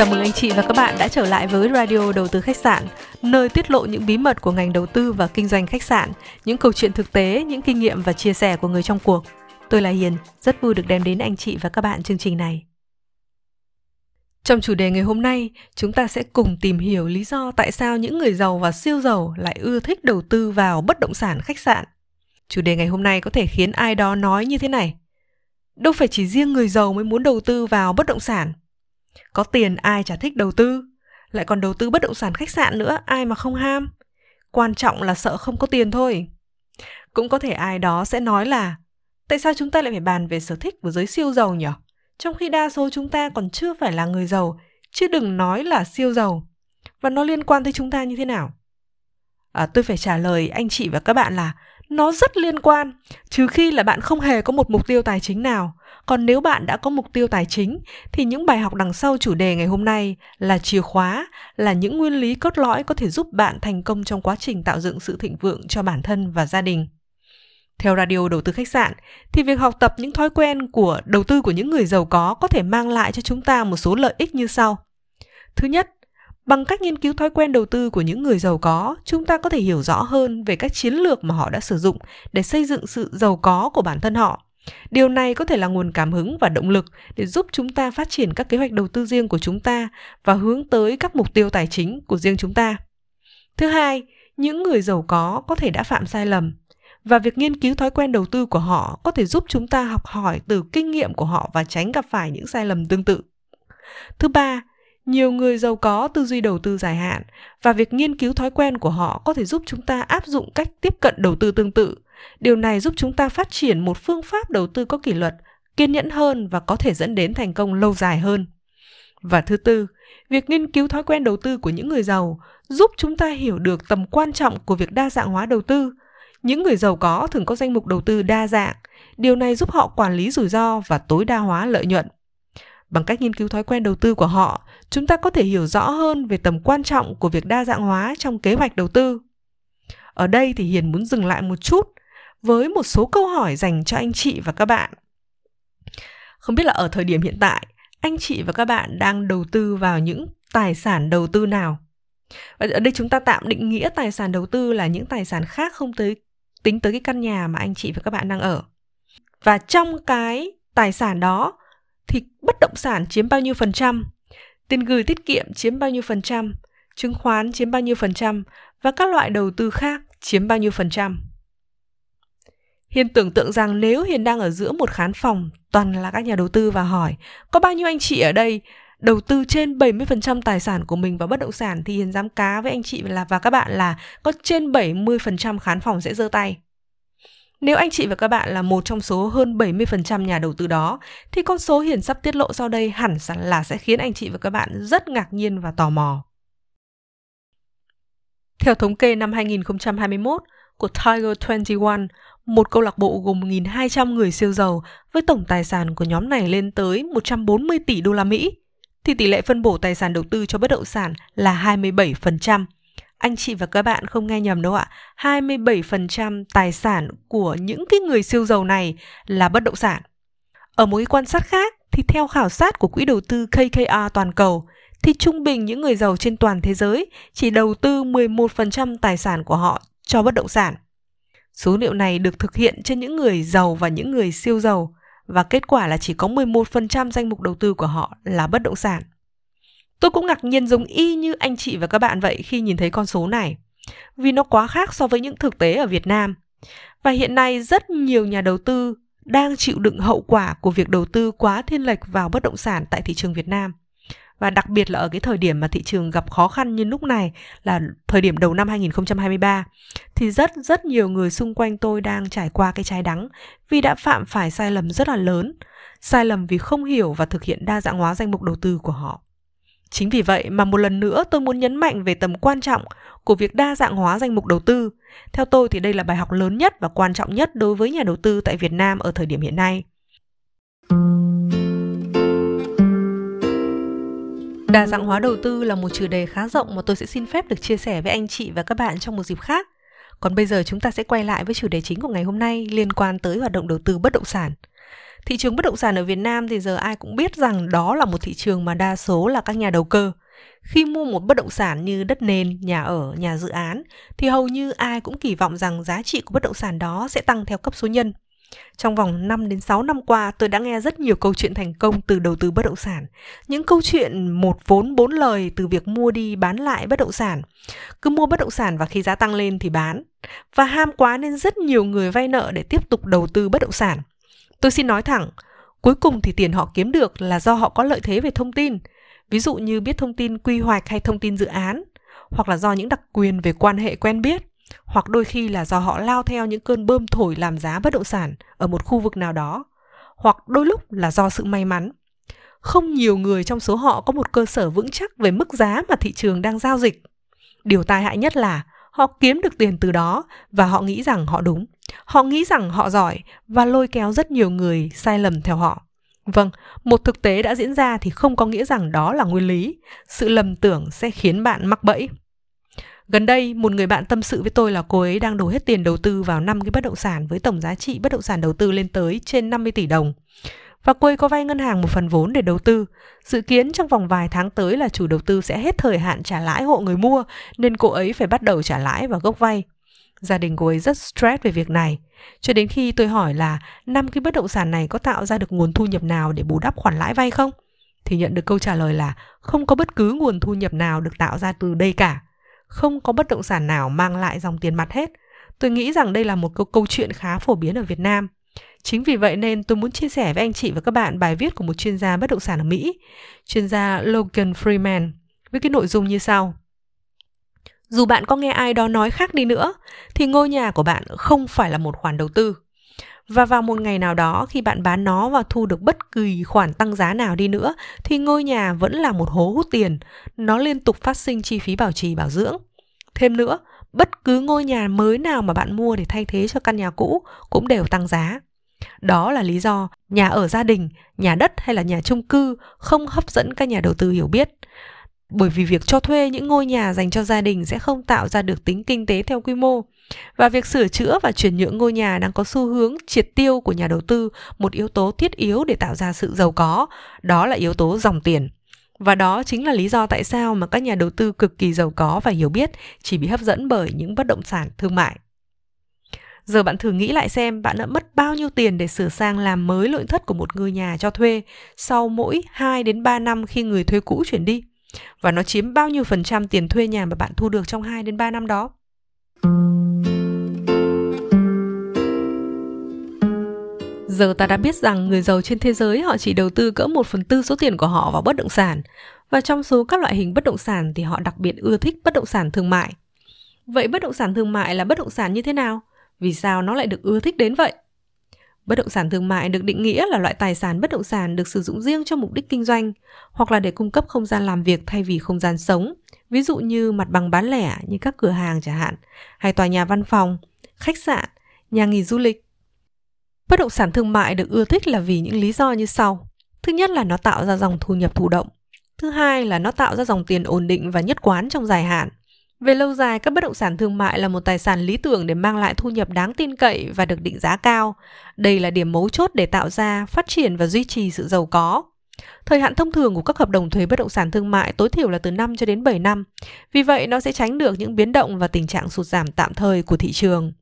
Chào mừng anh chị và các bạn đã trở lại với Radio Đầu tư khách sạn, nơi tiết lộ những bí mật của ngành đầu tư và kinh doanh khách sạn, những câu chuyện thực tế, những kinh nghiệm và chia sẻ của người trong cuộc. Tôi là Hiền, rất vui được đem đến anh chị và các bạn chương trình này. Trong chủ đề ngày hôm nay, chúng ta sẽ cùng tìm hiểu lý do tại sao những người giàu và siêu giàu lại ưa thích đầu tư vào bất động sản khách sạn. Chủ đề ngày hôm nay có thể khiến ai đó nói như thế này. Đâu phải chỉ riêng người giàu mới muốn đầu tư vào bất động sản. Có tiền ai chả thích đầu tư, lại còn đầu tư bất động sản khách sạn nữa, ai mà không ham. Quan trọng là sợ không có tiền thôi. Cũng có thể ai đó sẽ nói là tại sao chúng ta lại phải bàn về sở thích của giới siêu giàu nhỉ? Trong khi đa số chúng ta còn chưa phải là người giàu, chứ đừng nói là siêu giàu. Và nó liên quan tới chúng ta như thế nào? À, tôi phải trả lời anh chị và các bạn là nó rất liên quan, trừ khi là bạn không hề có một mục tiêu tài chính nào. Còn nếu bạn đã có mục tiêu tài chính thì những bài học đằng sau chủ đề ngày hôm nay là chìa khóa, là những nguyên lý cốt lõi có thể giúp bạn thành công trong quá trình tạo dựng sự thịnh vượng cho bản thân và gia đình. Theo Radio Đầu tư khách sạn thì việc học tập những thói quen của đầu tư của những người giàu có có thể mang lại cho chúng ta một số lợi ích như sau. Thứ nhất, bằng cách nghiên cứu thói quen đầu tư của những người giàu có, chúng ta có thể hiểu rõ hơn về các chiến lược mà họ đã sử dụng để xây dựng sự giàu có của bản thân họ. Điều này có thể là nguồn cảm hứng và động lực để giúp chúng ta phát triển các kế hoạch đầu tư riêng của chúng ta và hướng tới các mục tiêu tài chính của riêng chúng ta. Thứ hai, những người giàu có có thể đã phạm sai lầm và việc nghiên cứu thói quen đầu tư của họ có thể giúp chúng ta học hỏi từ kinh nghiệm của họ và tránh gặp phải những sai lầm tương tự. Thứ ba, nhiều người giàu có tư duy đầu tư dài hạn và việc nghiên cứu thói quen của họ có thể giúp chúng ta áp dụng cách tiếp cận đầu tư tương tự. Điều này giúp chúng ta phát triển một phương pháp đầu tư có kỷ luật, kiên nhẫn hơn và có thể dẫn đến thành công lâu dài hơn. Và thứ tư, việc nghiên cứu thói quen đầu tư của những người giàu giúp chúng ta hiểu được tầm quan trọng của việc đa dạng hóa đầu tư. Những người giàu có thường có danh mục đầu tư đa dạng, điều này giúp họ quản lý rủi ro và tối đa hóa lợi nhuận. Bằng cách nghiên cứu thói quen đầu tư của họ, chúng ta có thể hiểu rõ hơn về tầm quan trọng của việc đa dạng hóa trong kế hoạch đầu tư. Ở đây thì Hiền muốn dừng lại một chút với một số câu hỏi dành cho anh chị và các bạn. Không biết là ở thời điểm hiện tại, anh chị và các bạn đang đầu tư vào những tài sản đầu tư nào? Và ở đây chúng ta tạm định nghĩa tài sản đầu tư là những tài sản khác không tới tính tới cái căn nhà mà anh chị và các bạn đang ở. Và trong cái tài sản đó thì bất động sản chiếm bao nhiêu phần trăm, tiền gửi tiết kiệm chiếm bao nhiêu phần trăm, chứng khoán chiếm bao nhiêu phần trăm và các loại đầu tư khác chiếm bao nhiêu phần trăm. Hiền tưởng tượng rằng nếu Hiền đang ở giữa một khán phòng toàn là các nhà đầu tư và hỏi có bao nhiêu anh chị ở đây đầu tư trên 70% tài sản của mình vào bất động sản thì Hiền dám cá với anh chị là và các bạn là có trên 70% khán phòng sẽ giơ tay. Nếu anh chị và các bạn là một trong số hơn 70% nhà đầu tư đó, thì con số Hiền sắp tiết lộ sau đây hẳn là sẽ khiến anh chị và các bạn rất ngạc nhiên và tò mò. Theo thống kê năm 2021 của Tiger 21, một câu lạc bộ gồm 1.200 người siêu giàu với tổng tài sản của nhóm này lên tới 140 tỷ đô la Mỹ, thì tỷ lệ phân bổ tài sản đầu tư cho bất động sản là 27%. Anh chị và các bạn không nghe nhầm đâu ạ. 27% tài sản của những cái người siêu giàu này là bất động sản. Ở một cái quan sát khác thì theo khảo sát của quỹ đầu tư KKR toàn cầu thì trung bình những người giàu trên toàn thế giới chỉ đầu tư 11% tài sản của họ cho bất động sản. Số liệu này được thực hiện trên những người giàu và những người siêu giàu và kết quả là chỉ có 11% danh mục đầu tư của họ là bất động sản. Tôi cũng ngạc nhiên giống y như anh chị và các bạn vậy khi nhìn thấy con số này, vì nó quá khác so với những thực tế ở Việt Nam. Và hiện nay rất nhiều nhà đầu tư đang chịu đựng hậu quả của việc đầu tư quá thiên lệch vào bất động sản tại thị trường Việt Nam. Và đặc biệt là ở cái thời điểm mà thị trường gặp khó khăn như lúc này là thời điểm đầu năm 2023 thì rất rất nhiều người xung quanh tôi đang trải qua cái trái đắng vì đã phạm phải sai lầm rất là lớn, sai lầm vì không hiểu và thực hiện đa dạng hóa danh mục đầu tư của họ. Chính vì vậy mà một lần nữa tôi muốn nhấn mạnh về tầm quan trọng của việc đa dạng hóa danh mục đầu tư. Theo tôi thì đây là bài học lớn nhất và quan trọng nhất đối với nhà đầu tư tại Việt Nam ở thời điểm hiện nay. Đa dạng hóa đầu tư là một chủ đề khá rộng mà tôi sẽ xin phép được chia sẻ với anh chị và các bạn trong một dịp khác. Còn bây giờ chúng ta sẽ quay lại với chủ đề chính của ngày hôm nay liên quan tới hoạt động đầu tư bất động sản thị trường bất động sản ở Việt Nam thì giờ ai cũng biết rằng đó là một thị trường mà đa số là các nhà đầu cơ. Khi mua một bất động sản như đất nền, nhà ở, nhà dự án thì hầu như ai cũng kỳ vọng rằng giá trị của bất động sản đó sẽ tăng theo cấp số nhân. Trong vòng 5 đến 6 năm qua, tôi đã nghe rất nhiều câu chuyện thành công từ đầu tư bất động sản. Những câu chuyện một vốn bốn lời từ việc mua đi bán lại bất động sản. Cứ mua bất động sản và khi giá tăng lên thì bán. Và ham quá nên rất nhiều người vay nợ để tiếp tục đầu tư bất động sản. Tôi xin nói thẳng, cuối cùng thì tiền họ kiếm được là do họ có lợi thế về thông tin. Ví dụ như biết thông tin quy hoạch hay thông tin dự án, hoặc là do những đặc quyền về quan hệ quen biết hoặc đôi khi là do họ lao theo những cơn bơm thổi làm giá bất động sản ở một khu vực nào đó, hoặc đôi lúc là do sự may mắn. Không nhiều người trong số họ có một cơ sở vững chắc về mức giá mà thị trường đang giao dịch. Điều tai hại nhất là họ kiếm được tiền từ đó và họ nghĩ rằng họ đúng. Họ nghĩ rằng họ giỏi và lôi kéo rất nhiều người sai lầm theo họ. Vâng, một thực tế đã diễn ra thì không có nghĩa rằng đó là nguyên lý. Sự lầm tưởng sẽ khiến bạn mắc bẫy. Gần đây, một người bạn tâm sự với tôi là cô ấy đang đổ hết tiền đầu tư vào 5 cái bất động sản với tổng giá trị bất động sản đầu tư lên tới trên 50 tỷ đồng. Và cô ấy có vay ngân hàng một phần vốn để đầu tư. Dự kiến trong vòng vài tháng tới là chủ đầu tư sẽ hết thời hạn trả lãi hộ người mua, nên cô ấy phải bắt đầu trả lãi và gốc vay. Gia đình cô ấy rất stress về việc này. Cho đến khi tôi hỏi là năm cái bất động sản này có tạo ra được nguồn thu nhập nào để bù đắp khoản lãi vay không? Thì nhận được câu trả lời là không có bất cứ nguồn thu nhập nào được tạo ra từ đây cả không có bất động sản nào mang lại dòng tiền mặt hết. Tôi nghĩ rằng đây là một câu, câu chuyện khá phổ biến ở Việt Nam. Chính vì vậy nên tôi muốn chia sẻ với anh chị và các bạn bài viết của một chuyên gia bất động sản ở Mỹ, chuyên gia Logan Freeman, với cái nội dung như sau. Dù bạn có nghe ai đó nói khác đi nữa, thì ngôi nhà của bạn không phải là một khoản đầu tư. Và vào một ngày nào đó khi bạn bán nó và thu được bất kỳ khoản tăng giá nào đi nữa thì ngôi nhà vẫn là một hố hút tiền, nó liên tục phát sinh chi phí bảo trì bảo dưỡng. Thêm nữa, bất cứ ngôi nhà mới nào mà bạn mua để thay thế cho căn nhà cũ cũng đều tăng giá. Đó là lý do nhà ở gia đình, nhà đất hay là nhà chung cư không hấp dẫn các nhà đầu tư hiểu biết bởi vì việc cho thuê những ngôi nhà dành cho gia đình sẽ không tạo ra được tính kinh tế theo quy mô. Và việc sửa chữa và chuyển nhượng ngôi nhà đang có xu hướng triệt tiêu của nhà đầu tư, một yếu tố thiết yếu để tạo ra sự giàu có, đó là yếu tố dòng tiền. Và đó chính là lý do tại sao mà các nhà đầu tư cực kỳ giàu có và hiểu biết chỉ bị hấp dẫn bởi những bất động sản thương mại. Giờ bạn thử nghĩ lại xem, bạn đã mất bao nhiêu tiền để sửa sang làm mới nội thất của một ngôi nhà cho thuê sau mỗi 2 đến 3 năm khi người thuê cũ chuyển đi. Và nó chiếm bao nhiêu phần trăm tiền thuê nhà mà bạn thu được trong 2 đến 3 năm đó? Giờ ta đã biết rằng người giàu trên thế giới, họ chỉ đầu tư cỡ 1 phần tư số tiền của họ vào bất động sản. Và trong số các loại hình bất động sản thì họ đặc biệt ưa thích bất động sản thương mại. Vậy bất động sản thương mại là bất động sản như thế nào? Vì sao nó lại được ưa thích đến vậy? Bất động sản thương mại được định nghĩa là loại tài sản bất động sản được sử dụng riêng cho mục đích kinh doanh hoặc là để cung cấp không gian làm việc thay vì không gian sống, ví dụ như mặt bằng bán lẻ như các cửa hàng chẳng hạn, hay tòa nhà văn phòng, khách sạn, nhà nghỉ du lịch. Bất động sản thương mại được ưa thích là vì những lý do như sau. Thứ nhất là nó tạo ra dòng thu nhập thụ động. Thứ hai là nó tạo ra dòng tiền ổn định và nhất quán trong dài hạn. Về lâu dài, các bất động sản thương mại là một tài sản lý tưởng để mang lại thu nhập đáng tin cậy và được định giá cao. Đây là điểm mấu chốt để tạo ra, phát triển và duy trì sự giàu có. Thời hạn thông thường của các hợp đồng thuế bất động sản thương mại tối thiểu là từ 5 cho đến 7 năm. Vì vậy, nó sẽ tránh được những biến động và tình trạng sụt giảm tạm thời của thị trường.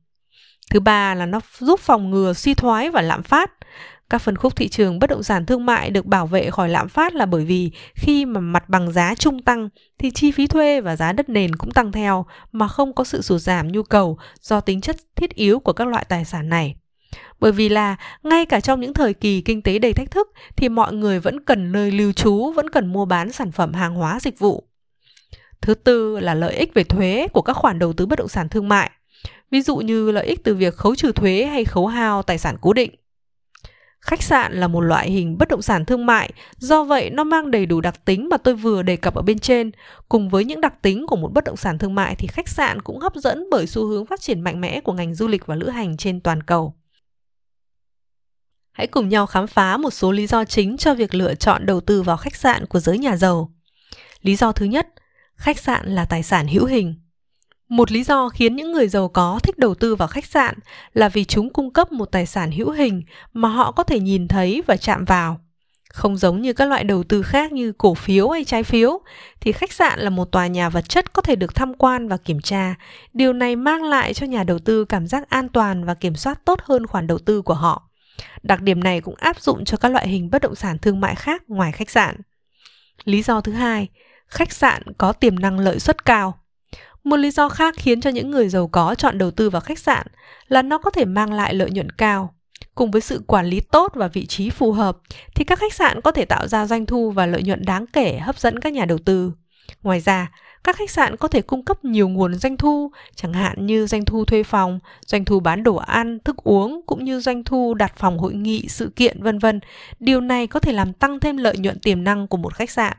Thứ ba là nó giúp phòng ngừa suy thoái và lạm phát. Các phân khúc thị trường bất động sản thương mại được bảo vệ khỏi lạm phát là bởi vì khi mà mặt bằng giá chung tăng thì chi phí thuê và giá đất nền cũng tăng theo mà không có sự sụt giảm nhu cầu do tính chất thiết yếu của các loại tài sản này. Bởi vì là ngay cả trong những thời kỳ kinh tế đầy thách thức thì mọi người vẫn cần nơi lưu trú, vẫn cần mua bán sản phẩm hàng hóa dịch vụ. Thứ tư là lợi ích về thuế của các khoản đầu tư bất động sản thương mại. Ví dụ như lợi ích từ việc khấu trừ thuế hay khấu hao tài sản cố định. Khách sạn là một loại hình bất động sản thương mại, do vậy nó mang đầy đủ đặc tính mà tôi vừa đề cập ở bên trên. Cùng với những đặc tính của một bất động sản thương mại thì khách sạn cũng hấp dẫn bởi xu hướng phát triển mạnh mẽ của ngành du lịch và lữ hành trên toàn cầu. Hãy cùng nhau khám phá một số lý do chính cho việc lựa chọn đầu tư vào khách sạn của giới nhà giàu. Lý do thứ nhất, khách sạn là tài sản hữu hình. Một lý do khiến những người giàu có thích đầu tư vào khách sạn là vì chúng cung cấp một tài sản hữu hình mà họ có thể nhìn thấy và chạm vào. Không giống như các loại đầu tư khác như cổ phiếu hay trái phiếu, thì khách sạn là một tòa nhà vật chất có thể được tham quan và kiểm tra. Điều này mang lại cho nhà đầu tư cảm giác an toàn và kiểm soát tốt hơn khoản đầu tư của họ. Đặc điểm này cũng áp dụng cho các loại hình bất động sản thương mại khác ngoài khách sạn. Lý do thứ hai, khách sạn có tiềm năng lợi suất cao. Một lý do khác khiến cho những người giàu có chọn đầu tư vào khách sạn là nó có thể mang lại lợi nhuận cao. Cùng với sự quản lý tốt và vị trí phù hợp thì các khách sạn có thể tạo ra doanh thu và lợi nhuận đáng kể hấp dẫn các nhà đầu tư. Ngoài ra, các khách sạn có thể cung cấp nhiều nguồn doanh thu, chẳng hạn như doanh thu thuê phòng, doanh thu bán đồ ăn, thức uống cũng như doanh thu đặt phòng hội nghị, sự kiện vân vân. Điều này có thể làm tăng thêm lợi nhuận tiềm năng của một khách sạn.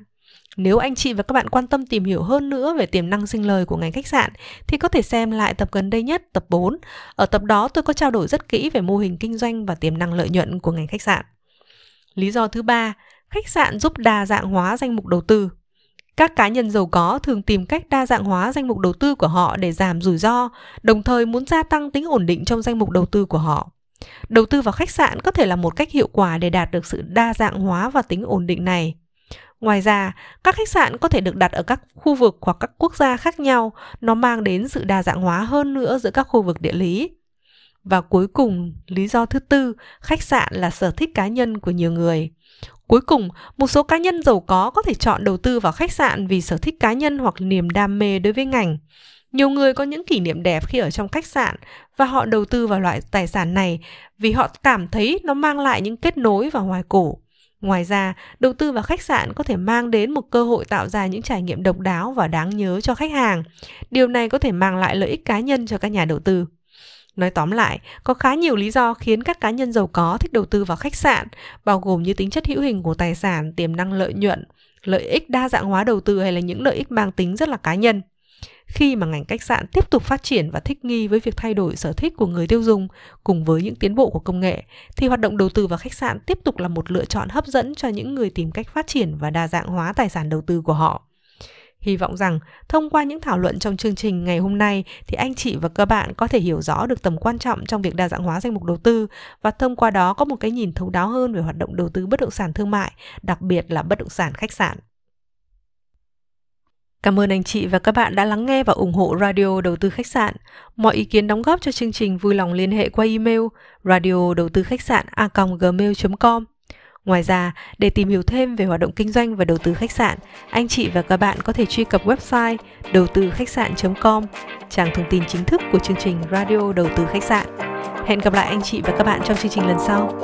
Nếu anh chị và các bạn quan tâm tìm hiểu hơn nữa về tiềm năng sinh lời của ngành khách sạn thì có thể xem lại tập gần đây nhất, tập 4. Ở tập đó tôi có trao đổi rất kỹ về mô hình kinh doanh và tiềm năng lợi nhuận của ngành khách sạn. Lý do thứ ba, khách sạn giúp đa dạng hóa danh mục đầu tư. Các cá nhân giàu có thường tìm cách đa dạng hóa danh mục đầu tư của họ để giảm rủi ro, đồng thời muốn gia tăng tính ổn định trong danh mục đầu tư của họ. Đầu tư vào khách sạn có thể là một cách hiệu quả để đạt được sự đa dạng hóa và tính ổn định này. Ngoài ra, các khách sạn có thể được đặt ở các khu vực hoặc các quốc gia khác nhau, nó mang đến sự đa dạng hóa hơn nữa giữa các khu vực địa lý. Và cuối cùng, lý do thứ tư, khách sạn là sở thích cá nhân của nhiều người. Cuối cùng, một số cá nhân giàu có có thể chọn đầu tư vào khách sạn vì sở thích cá nhân hoặc niềm đam mê đối với ngành. Nhiều người có những kỷ niệm đẹp khi ở trong khách sạn và họ đầu tư vào loại tài sản này vì họ cảm thấy nó mang lại những kết nối và hoài cổ. Ngoài ra, đầu tư vào khách sạn có thể mang đến một cơ hội tạo ra những trải nghiệm độc đáo và đáng nhớ cho khách hàng. Điều này có thể mang lại lợi ích cá nhân cho các nhà đầu tư. Nói tóm lại, có khá nhiều lý do khiến các cá nhân giàu có thích đầu tư vào khách sạn, bao gồm như tính chất hữu hình của tài sản, tiềm năng lợi nhuận, lợi ích đa dạng hóa đầu tư hay là những lợi ích mang tính rất là cá nhân. Khi mà ngành khách sạn tiếp tục phát triển và thích nghi với việc thay đổi sở thích của người tiêu dùng cùng với những tiến bộ của công nghệ, thì hoạt động đầu tư vào khách sạn tiếp tục là một lựa chọn hấp dẫn cho những người tìm cách phát triển và đa dạng hóa tài sản đầu tư của họ. Hy vọng rằng thông qua những thảo luận trong chương trình ngày hôm nay thì anh chị và các bạn có thể hiểu rõ được tầm quan trọng trong việc đa dạng hóa danh mục đầu tư và thông qua đó có một cái nhìn thấu đáo hơn về hoạt động đầu tư bất động sản thương mại, đặc biệt là bất động sản khách sạn. Cảm ơn anh chị và các bạn đã lắng nghe và ủng hộ Radio Đầu tư Khách sạn. Mọi ý kiến đóng góp cho chương trình vui lòng liên hệ qua email radio đầu tư khách sạn a gmail.com. Ngoài ra, để tìm hiểu thêm về hoạt động kinh doanh và đầu tư khách sạn, anh chị và các bạn có thể truy cập website đầu tư khách sạn.com, trang thông tin chính thức của chương trình Radio Đầu tư Khách sạn. Hẹn gặp lại anh chị và các bạn trong chương trình lần sau.